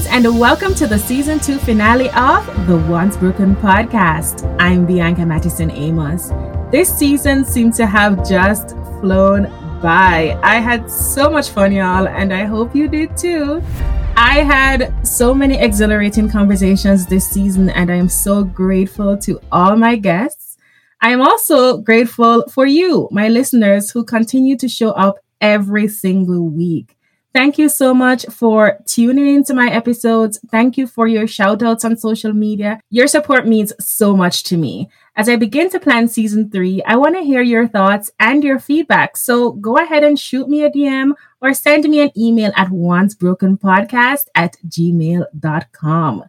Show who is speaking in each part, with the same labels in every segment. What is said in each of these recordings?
Speaker 1: friends, and welcome to the season two finale of the Once Broken podcast. I'm Bianca Mattison Amos. This season seems to have just flown by. I had so much fun, y'all, and I hope you did too. I had so many exhilarating conversations this season, and I am so grateful to all my guests. I am also grateful for you, my listeners, who continue to show up every single week. Thank you so much for tuning into my episodes. Thank you for your shout outs on social media. Your support means so much to me. As I begin to plan season three, I want to hear your thoughts and your feedback. So go ahead and shoot me a DM or send me an email at oncebrokenpodcast at gmail.com.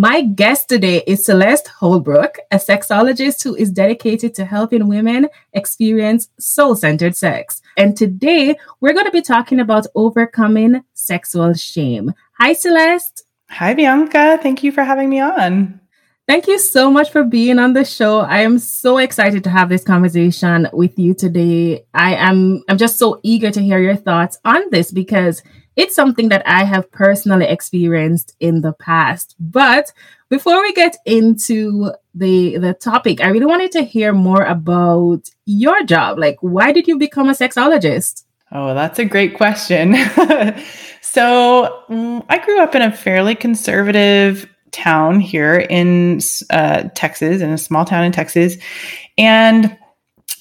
Speaker 1: My guest today is Celeste Holbrook, a sexologist who is dedicated to helping women experience soul centered sex. And today we're going to be talking about overcoming sexual shame. Hi, Celeste.
Speaker 2: Hi, Bianca. Thank you for having me on.
Speaker 1: Thank you so much for being on the show. I am so excited to have this conversation with you today. I am I'm just so eager to hear your thoughts on this because it's something that I have personally experienced in the past. But before we get into the the topic, I really wanted to hear more about your job. Like why did you become a sexologist?
Speaker 2: Oh, that's a great question. so, um, I grew up in a fairly conservative town here in uh, Texas, in a small town in Texas. And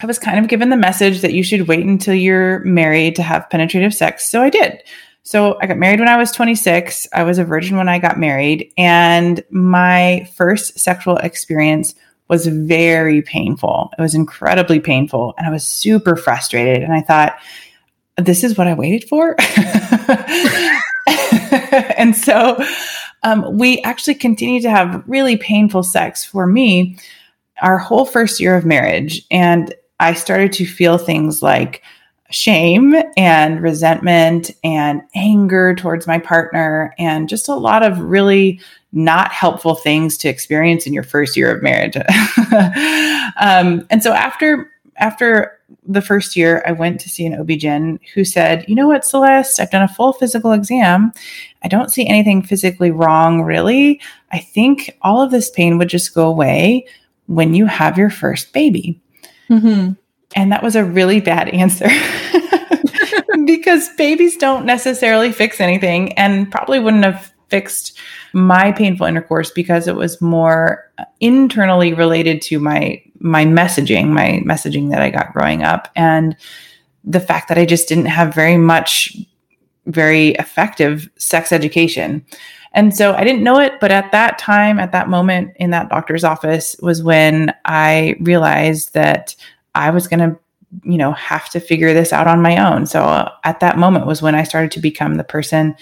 Speaker 2: I was kind of given the message that you should wait until you're married to have penetrative sex. So I did. So I got married when I was 26. I was a virgin when I got married. And my first sexual experience was very painful. It was incredibly painful. And I was super frustrated. And I thought, this is what I waited for. and so um, we actually continued to have really painful sex for me our whole first year of marriage. And I started to feel things like, shame and resentment and anger towards my partner and just a lot of really not helpful things to experience in your first year of marriage. um, and so after after the first year, I went to see an OB-GYN who said, you know what, Celeste, I've done a full physical exam. I don't see anything physically wrong, really. I think all of this pain would just go away when you have your first baby. Mm-hmm. And that was a really bad answer because babies don't necessarily fix anything and probably wouldn't have fixed my painful intercourse because it was more internally related to my my messaging, my messaging that I got growing up and the fact that I just didn't have very much very effective sex education. And so I didn't know it, but at that time, at that moment in that doctor's office was when I realized that I was going to, you know, have to figure this out on my own. So uh, at that moment was when I started to become the person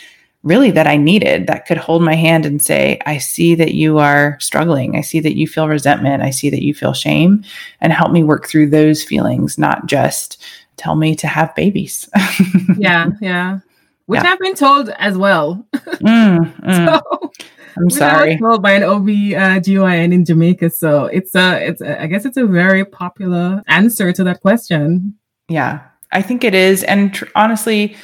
Speaker 2: really that I needed that could hold my hand and say, I see that you are struggling. I see that you feel resentment. I see that you feel shame and help me work through those feelings, not just tell me to have babies.
Speaker 1: yeah. Yeah. Which yeah. I've been told as well. Mm, mm. so
Speaker 2: I'm sorry.
Speaker 1: told by an OB uh, GYN in Jamaica, so it's a, it's a, I guess it's a very popular answer to that question.
Speaker 2: Yeah, I think it is, and tr- honestly,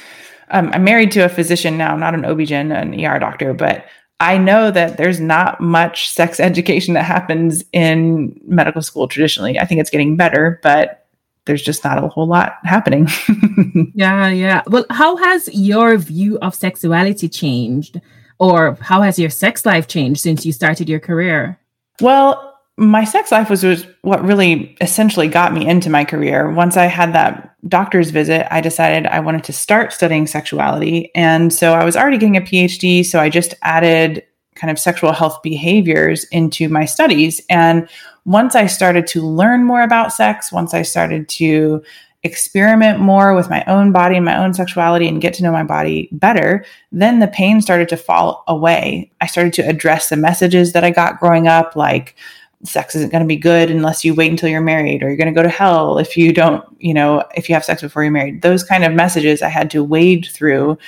Speaker 2: um, I'm married to a physician now, not an OB-GYN, an ER doctor, but I know that there's not much sex education that happens in medical school traditionally. I think it's getting better, but there's just not a whole lot happening.
Speaker 1: yeah, yeah. Well, how has your view of sexuality changed? Or how has your sex life changed since you started your career?
Speaker 2: Well, my sex life was, was what really essentially got me into my career. Once I had that doctor's visit, I decided I wanted to start studying sexuality. And so I was already getting a PhD. So I just added kind of sexual health behaviors into my studies. And once I started to learn more about sex, once I started to experiment more with my own body and my own sexuality and get to know my body better, then the pain started to fall away. I started to address the messages that I got growing up, like sex isn't going to be good unless you wait until you're married, or you're going to go to hell if you don't, you know, if you have sex before you're married. Those kind of messages I had to wade through.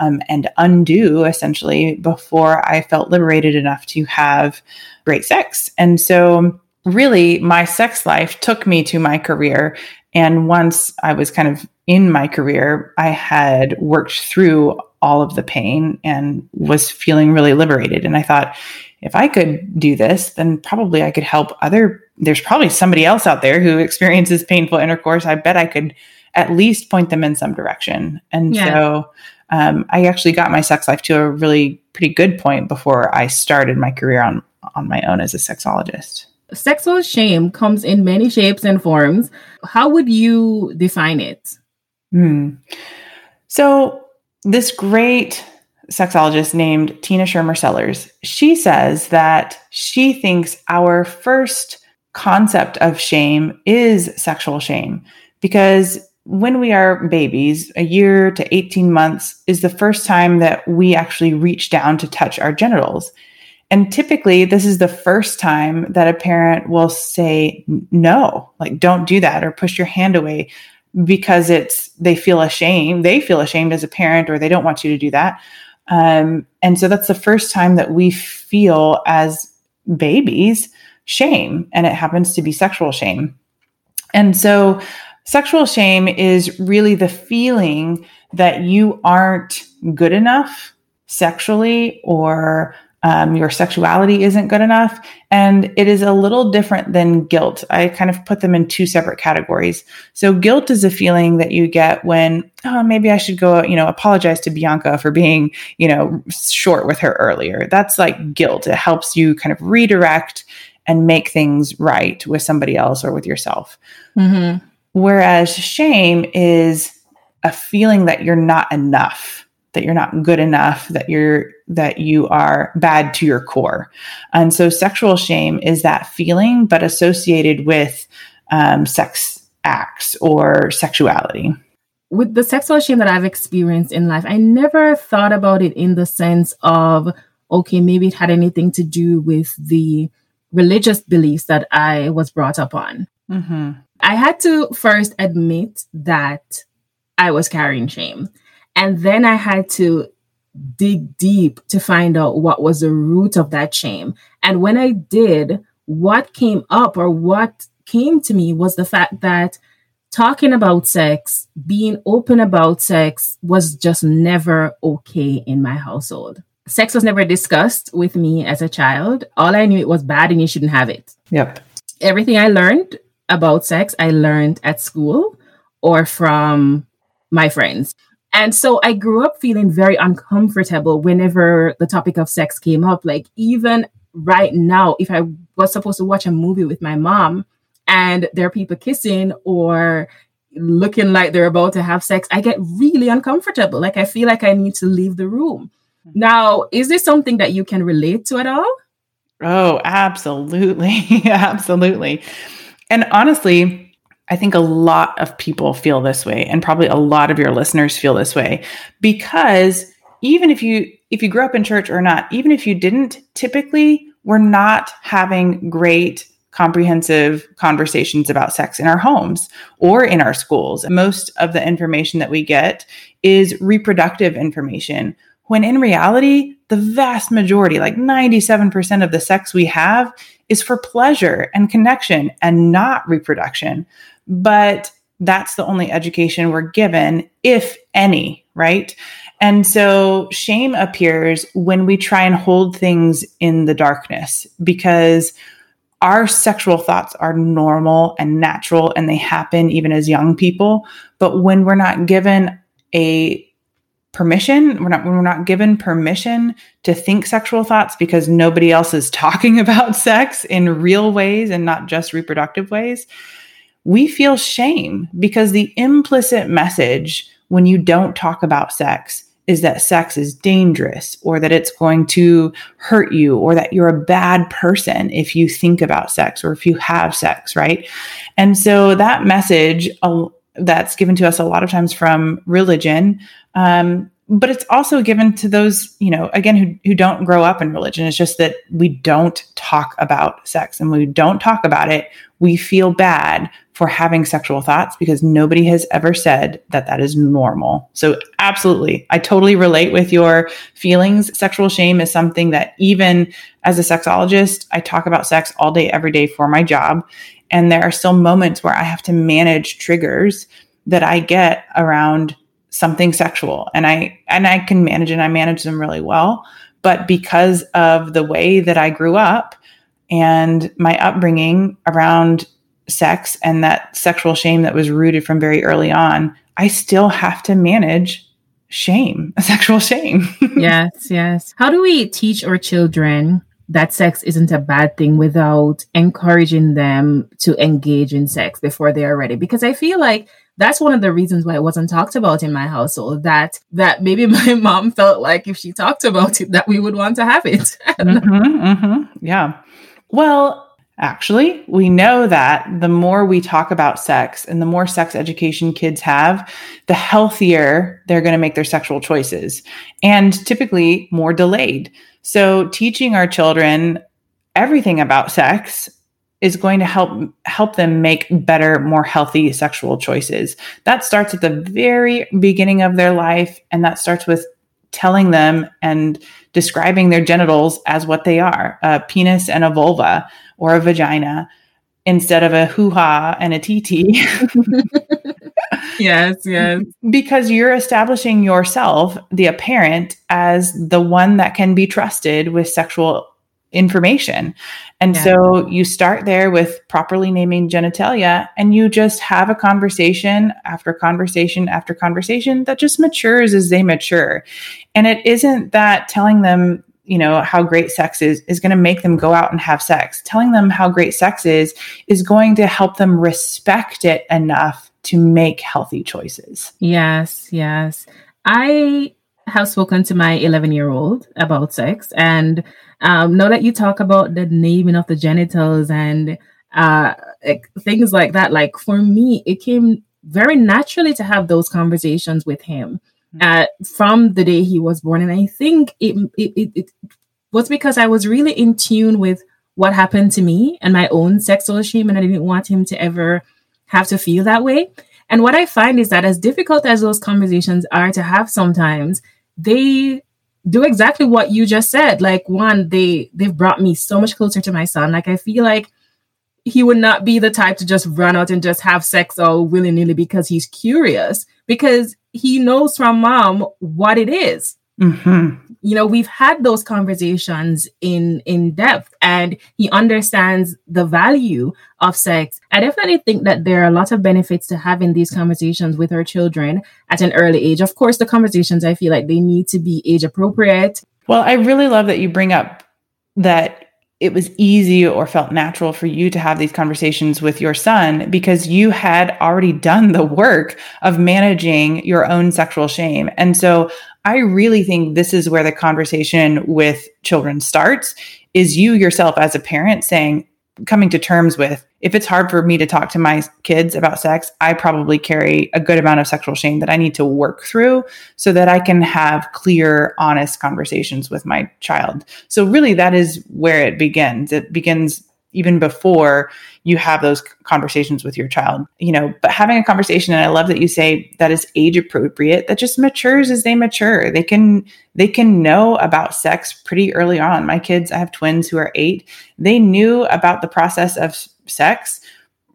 Speaker 2: Um, and undo essentially before I felt liberated enough to have great sex. And so, really, my sex life took me to my career and once I was kind of in my career, I had worked through all of the pain and was feeling really liberated. And I thought, if I could do this, then probably I could help other. There's probably somebody else out there who experiences painful intercourse. I bet I could at least point them in some direction. And yeah. so um, I actually got my sex life to a really pretty good point before I started my career on on my own as a sexologist.
Speaker 1: Sexual shame comes in many shapes and forms. How would you define it?
Speaker 2: Hmm. So, this great sexologist named Tina Schermer Sellers, she says that she thinks our first concept of shame is sexual shame because when we are babies, a year to 18 months is the first time that we actually reach down to touch our genitals. And typically, this is the first time that a parent will say, no, like, don't do that or push your hand away because it's, they feel ashamed. They feel ashamed as a parent or they don't want you to do that. Um, and so that's the first time that we feel as babies shame, and it happens to be sexual shame. And so, sexual shame is really the feeling that you aren't good enough sexually or um, your sexuality isn't good enough. And it is a little different than guilt. I kind of put them in two separate categories. So, guilt is a feeling that you get when, oh, maybe I should go, you know, apologize to Bianca for being, you know, short with her earlier. That's like guilt. It helps you kind of redirect and make things right with somebody else or with yourself. Mm-hmm. Whereas shame is a feeling that you're not enough that you're not good enough that you're that you are bad to your core. And so sexual shame is that feeling but associated with um, sex acts or sexuality.
Speaker 1: With the sexual shame that i've experienced in life i never thought about it in the sense of okay maybe it had anything to do with the religious beliefs that i was brought up on. Mm-hmm. i had to first admit that i was carrying shame and then I had to dig deep to find out what was the root of that shame. And when I did, what came up or what came to me was the fact that talking about sex, being open about sex was just never okay in my household. Sex was never discussed with me as a child. All I knew it was bad and you shouldn't have it.
Speaker 2: Yep.
Speaker 1: Everything I learned about sex, I learned at school or from my friends. And so I grew up feeling very uncomfortable whenever the topic of sex came up. Like, even right now, if I was supposed to watch a movie with my mom and there are people kissing or looking like they're about to have sex, I get really uncomfortable. Like, I feel like I need to leave the room. Hmm. Now, is this something that you can relate to at all?
Speaker 2: Oh, absolutely. absolutely. And honestly, I think a lot of people feel this way and probably a lot of your listeners feel this way because even if you if you grew up in church or not, even if you didn't, typically we're not having great comprehensive conversations about sex in our homes or in our schools. Most of the information that we get is reproductive information, when in reality, the vast majority, like 97% of the sex we have, is for pleasure and connection and not reproduction but that's the only education we're given, if any, right? And so shame appears when we try and hold things in the darkness because our sexual thoughts are normal and natural and they happen even as young people. But when we're not given a permission, we're not we're not given permission to think sexual thoughts because nobody else is talking about sex in real ways and not just reproductive ways, we feel shame because the implicit message when you don't talk about sex is that sex is dangerous or that it's going to hurt you or that you're a bad person if you think about sex or if you have sex, right? And so that message that's given to us a lot of times from religion. Um, but it's also given to those you know again who, who don't grow up in religion. It's just that we don't talk about sex. And we don't talk about it we feel bad for having sexual thoughts because nobody has ever said that that is normal. So absolutely i totally relate with your feelings. Sexual shame is something that even as a sexologist i talk about sex all day every day for my job and there are still moments where i have to manage triggers that i get around something sexual and I and I can manage and I manage them really well. But because of the way that I grew up and my upbringing around sex and that sexual shame that was rooted from very early on, I still have to manage shame, sexual shame.
Speaker 1: yes, yes. How do we teach our children that sex isn't a bad thing without encouraging them to engage in sex before they are ready? Because I feel like that's one of the reasons why it wasn't talked about in my household that that maybe my mom felt like if she talked about it that we would want to have it
Speaker 2: mm-hmm, mm-hmm. yeah well actually we know that the more we talk about sex and the more sex education kids have the healthier they're going to make their sexual choices and typically more delayed so teaching our children everything about sex is going to help help them make better more healthy sexual choices. That starts at the very beginning of their life and that starts with telling them and describing their genitals as what they are a penis and a vulva or a vagina instead of a hoo-ha and a tt
Speaker 1: yes yes
Speaker 2: because you're establishing yourself the parent as the one that can be trusted with sexual information. And yeah. so you start there with properly naming genitalia and you just have a conversation after conversation after conversation that just matures as they mature. And it isn't that telling them, you know, how great sex is is going to make them go out and have sex. Telling them how great sex is is going to help them respect it enough to make healthy choices.
Speaker 1: Yes, yes. I have spoken to my 11 year old about sex and um, now that you talk about the naming of the genitals and uh, things like that, like for me, it came very naturally to have those conversations with him hmm. uh, from the day he was born. And I think it, it, it, it was because I was really in tune with what happened to me and my own sexual shame, and I didn't want him to ever have to feel that way. And what I find is that as difficult as those conversations are to have sometimes, they do exactly what you just said. Like one, they they've brought me so much closer to my son. Like I feel like he would not be the type to just run out and just have sex all willy nilly because he's curious, because he knows from mom what it is. Mm-hmm. You know we've had those conversations in in depth and he understands the value of sex. I definitely think that there are a lot of benefits to having these conversations with our children at an early age. Of course the conversations i feel like they need to be age appropriate.
Speaker 2: Well i really love that you bring up that it was easy or felt natural for you to have these conversations with your son because you had already done the work of managing your own sexual shame. And so I really think this is where the conversation with children starts is you yourself as a parent saying, coming to terms with if it's hard for me to talk to my kids about sex, I probably carry a good amount of sexual shame that I need to work through so that I can have clear, honest conversations with my child. So, really, that is where it begins. It begins even before you have those conversations with your child you know but having a conversation and i love that you say that is age appropriate that just matures as they mature. They can they can know about sex pretty early on. My kids i have twins who are 8 they knew about the process of sex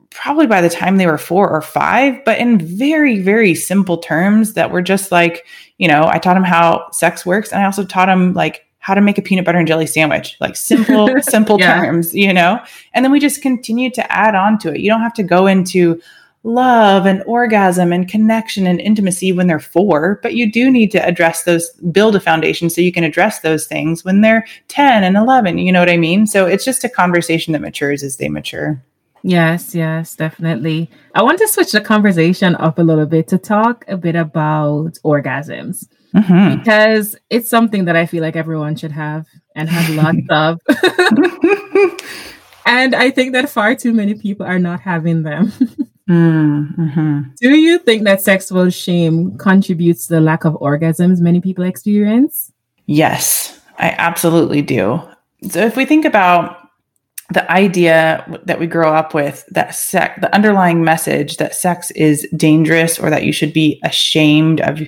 Speaker 2: probably by the time they were 4 or 5 but in very very simple terms that were just like you know i taught them how sex works and i also taught them like how to make a peanut butter and jelly sandwich, like simple, simple yeah. terms, you know? And then we just continue to add on to it. You don't have to go into love and orgasm and connection and intimacy when they're four, but you do need to address those, build a foundation so you can address those things when they're 10 and 11. You know what I mean? So it's just a conversation that matures as they mature.
Speaker 1: Yes, yes, definitely. I want to switch the conversation up a little bit to talk a bit about orgasms mm-hmm. because it's something that I feel like everyone should have and have lots of. and I think that far too many people are not having them. mm-hmm. Do you think that sexual shame contributes to the lack of orgasms many people experience?
Speaker 2: Yes, I absolutely do. So if we think about the idea that we grow up with that sex, the underlying message that sex is dangerous or that you should be ashamed of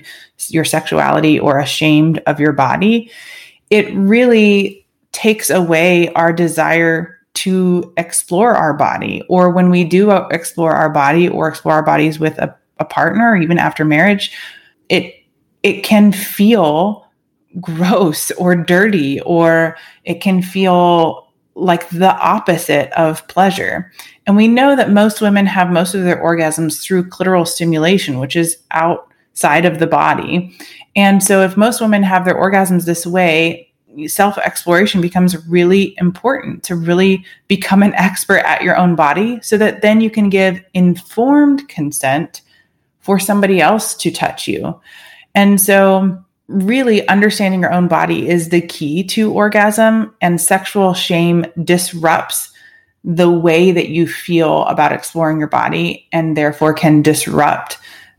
Speaker 2: your sexuality or ashamed of your body, it really takes away our desire to explore our body. Or when we do explore our body or explore our bodies with a, a partner, even after marriage, it it can feel gross or dirty or it can feel like the opposite of pleasure. And we know that most women have most of their orgasms through clitoral stimulation, which is outside of the body. And so if most women have their orgasms this way, self exploration becomes really important to really become an expert at your own body so that then you can give informed consent for somebody else to touch you. And so, really understanding your own body is the key to orgasm, and sexual shame disrupts the way that you feel about exploring your body and therefore can disrupt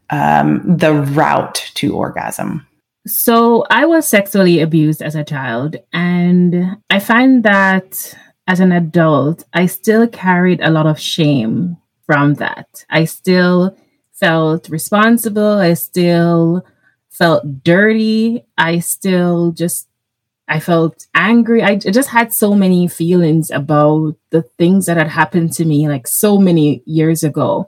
Speaker 2: um, the route to orgasm.
Speaker 1: So I was sexually abused as a child, and I find that as an adult, I still carried a lot of shame from that. I still felt responsible. I still felt dirty. I still just, I felt angry. I just had so many feelings about the things that had happened to me like so many years ago.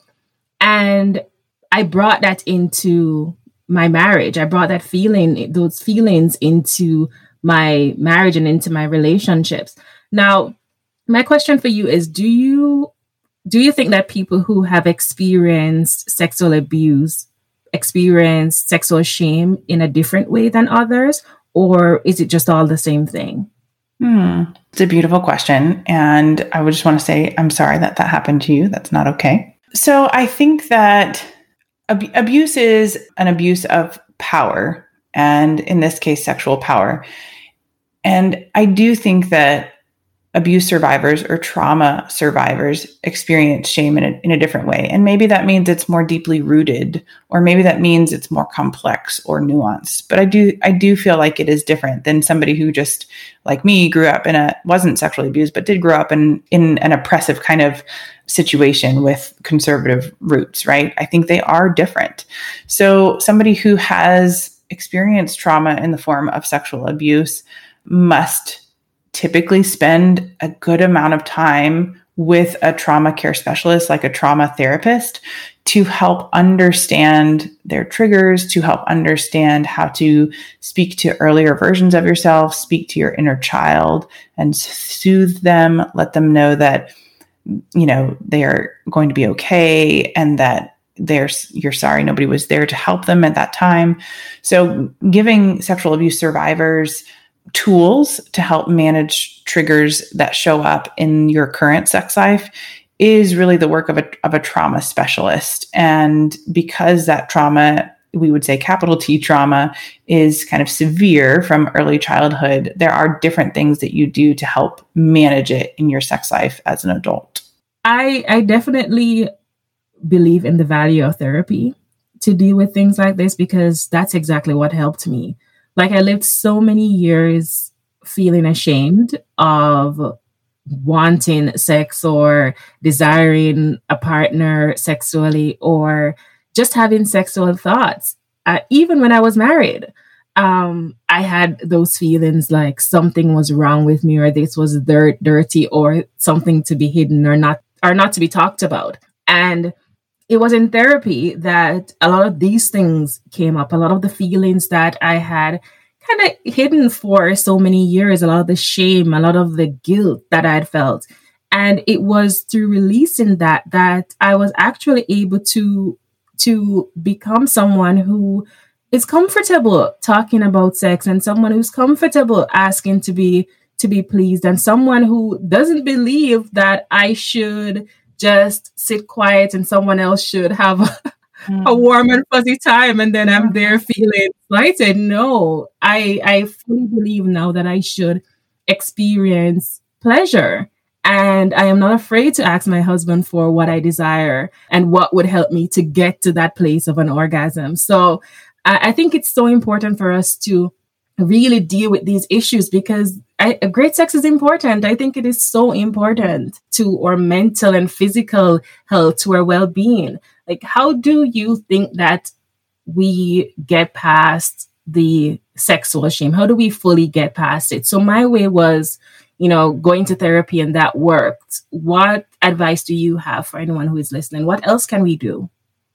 Speaker 1: And I brought that into my marriage. I brought that feeling, those feelings into my marriage and into my relationships. Now, my question for you is do you do you think that people who have experienced sexual abuse experience sexual shame in a different way than others or is it just all the same thing?
Speaker 2: Hmm. It's a beautiful question. And I would just want to say, I'm sorry that that happened to you. That's not okay. So I think that ab- abuse is an abuse of power, and in this case, sexual power. And I do think that abuse survivors or trauma survivors experience shame in a, in a different way. And maybe that means it's more deeply rooted, or maybe that means it's more complex or nuanced. But I do I do feel like it is different than somebody who just like me grew up in a wasn't sexually abused, but did grow up in in an oppressive kind of situation with conservative roots, right? I think they are different. So somebody who has experienced trauma in the form of sexual abuse must typically spend a good amount of time with a trauma care specialist, like a trauma therapist, to help understand their triggers, to help understand how to speak to earlier versions of yourself, speak to your inner child, and soothe them, let them know that, you know, they are going to be okay and that there's you're sorry nobody was there to help them at that time. So giving sexual abuse survivors tools to help manage triggers that show up in your current sex life is really the work of a, of a trauma specialist. And because that trauma, we would say capital T trauma, is kind of severe from early childhood, there are different things that you do to help manage it in your sex life as an adult.
Speaker 1: I, I definitely believe in the value of therapy to deal with things like this because that's exactly what helped me. Like I lived so many years feeling ashamed of wanting sex or desiring a partner sexually or just having sexual thoughts. Uh, even when I was married, um, I had those feelings like something was wrong with me, or this was dirt, dirty, or something to be hidden, or not, or not to be talked about. And it was in therapy that a lot of these things came up, a lot of the feelings that I had kind of hidden for so many years, a lot of the shame, a lot of the guilt that I had felt. And it was through releasing that that I was actually able to to become someone who is comfortable talking about sex and someone who's comfortable asking to be to be pleased and someone who doesn't believe that I should just sit quiet and someone else should have a, mm. a warm and fuzzy time and then I'm there feeling slighted. No, I I fully believe now that I should experience pleasure. And I am not afraid to ask my husband for what I desire and what would help me to get to that place of an orgasm. So I, I think it's so important for us to really deal with these issues because I, great sex is important. I think it is so important to our mental and physical health, to our well being. Like, how do you think that we get past the sexual shame? How do we fully get past it? So, my way was, you know, going to therapy and that worked. What advice do you have for anyone who is listening? What else can we do?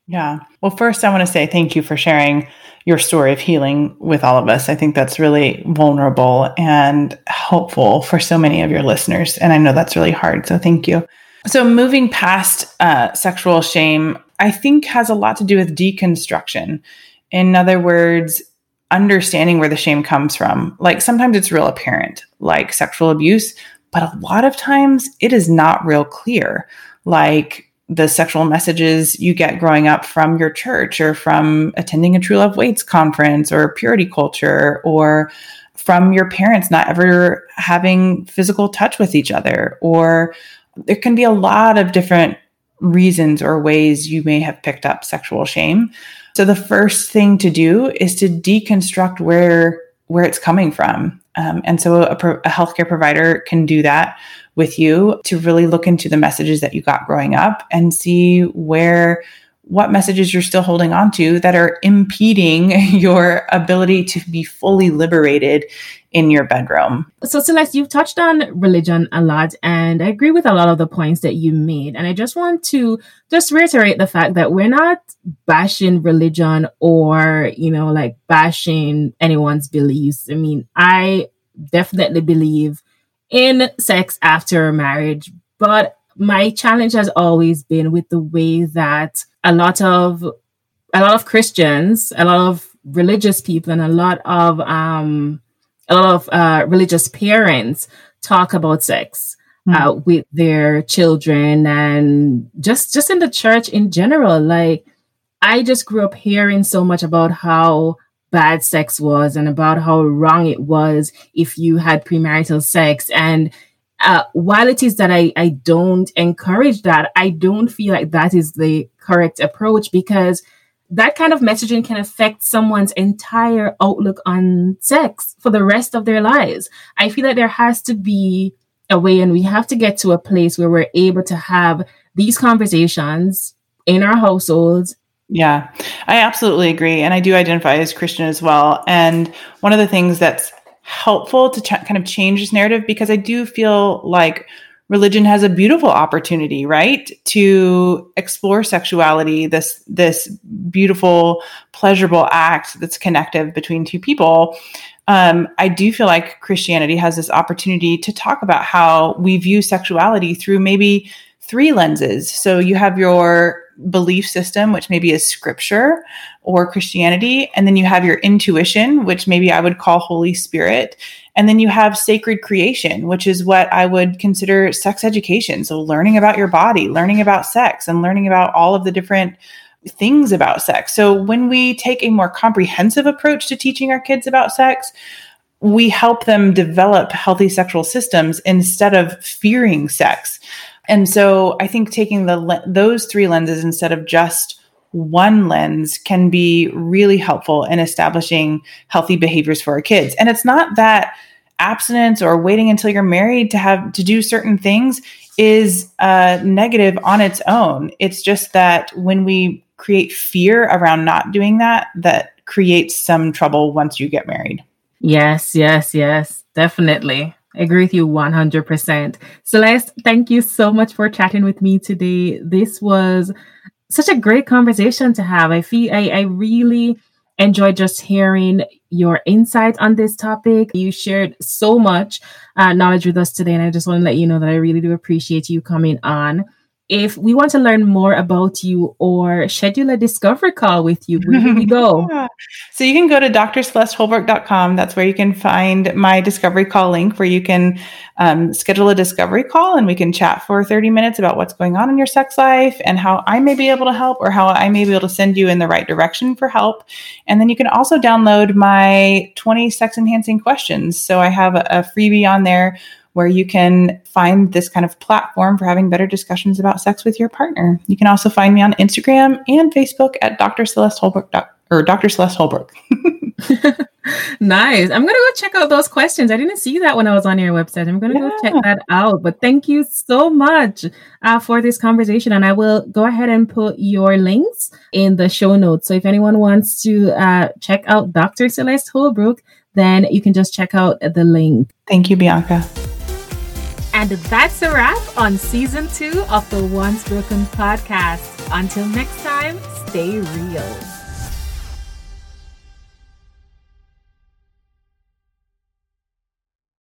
Speaker 2: Yeah. Well, first, I want to say thank you for sharing your story of healing with all of us. I think that's really vulnerable and helpful for so many of your listeners. And I know that's really hard. So thank you. So, moving past uh, sexual shame, I think has a lot to do with deconstruction. In other words, understanding where the shame comes from. Like sometimes it's real apparent, like sexual abuse, but a lot of times it is not real clear. Like the sexual messages you get growing up from your church or from attending a True Love Waits conference or purity culture or from your parents not ever having physical touch with each other. Or there can be a lot of different reasons or ways you may have picked up sexual shame. So the first thing to do is to deconstruct where where it's coming from. Um, and so a, a healthcare provider can do that with you to really look into the messages that you got growing up and see where what messages you're still holding on to that are impeding your ability to be fully liberated in your bedroom.
Speaker 1: So, Celeste, you've touched on religion a lot, and I agree with a lot of the points that you made. And I just want to just reiterate the fact that we're not bashing religion or, you know, like bashing anyone's beliefs. I mean, I definitely believe in sex after marriage, but my challenge has always been with the way that a lot of a lot of Christians, a lot of religious people, and a lot of um, a lot of uh, religious parents talk about sex mm. uh, with their children and just just in the church in general. Like I just grew up hearing so much about how bad sex was and about how wrong it was if you had premarital sex and uh, while it is that I, I don't encourage that, I don't feel like that is the correct approach because that kind of messaging can affect someone's entire outlook on sex for the rest of their lives. I feel like there has to be a way, and we have to get to a place where we're able to have these conversations in our households.
Speaker 2: Yeah, I absolutely agree. And I do identify as Christian as well. And one of the things that's helpful to ch- kind of change this narrative because I do feel like religion has a beautiful opportunity, right, to explore sexuality, this this beautiful, pleasurable act that's connective between two people. Um, I do feel like Christianity has this opportunity to talk about how we view sexuality through maybe three lenses. So you have your belief system, which maybe is scripture or Christianity. And then you have your intuition, which maybe I would call Holy Spirit. And then you have sacred creation, which is what I would consider sex education. So learning about your body, learning about sex, and learning about all of the different things about sex. So when we take a more comprehensive approach to teaching our kids about sex, we help them develop healthy sexual systems instead of fearing sex. And so I think taking the those three lenses instead of just one lens can be really helpful in establishing healthy behaviors for our kids. And it's not that abstinence or waiting until you're married to have to do certain things is uh, negative on its own. It's just that when we create fear around not doing that, that creates some trouble once you get married.
Speaker 1: Yes, yes, yes, definitely. I agree with you 100%. Celeste, thank you so much for chatting with me today. This was such a great conversation to have. I feel I, I really enjoyed just hearing your insight on this topic. You shared so much uh, knowledge with us today, and I just want to let you know that I really do appreciate you coming on if we want to learn more about you or schedule a discovery call with you, where do we go?
Speaker 2: So you can go to drcelesteholbrook.com. That's where you can find my discovery call link where you can um, schedule a discovery call and we can chat for 30 minutes about what's going on in your sex life and how I may be able to help or how I may be able to send you in the right direction for help. And then you can also download my 20 sex enhancing questions. So I have a, a freebie on there where you can find this kind of platform for having better discussions about sex with your partner. You can also find me on Instagram and Facebook at Dr. Celeste Holbrook or Dr. Celeste Holbrook.
Speaker 1: nice. I'm going to go check out those questions. I didn't see that when I was on your website. I'm going to yeah. go check that out. But thank you so much uh, for this conversation. And I will go ahead and put your links in the show notes. So if anyone wants to uh, check out Dr. Celeste Holbrook, then you can just check out the link.
Speaker 2: Thank you, Bianca.
Speaker 1: And that's a wrap on season two of the Once Broken podcast. Until next time, stay real.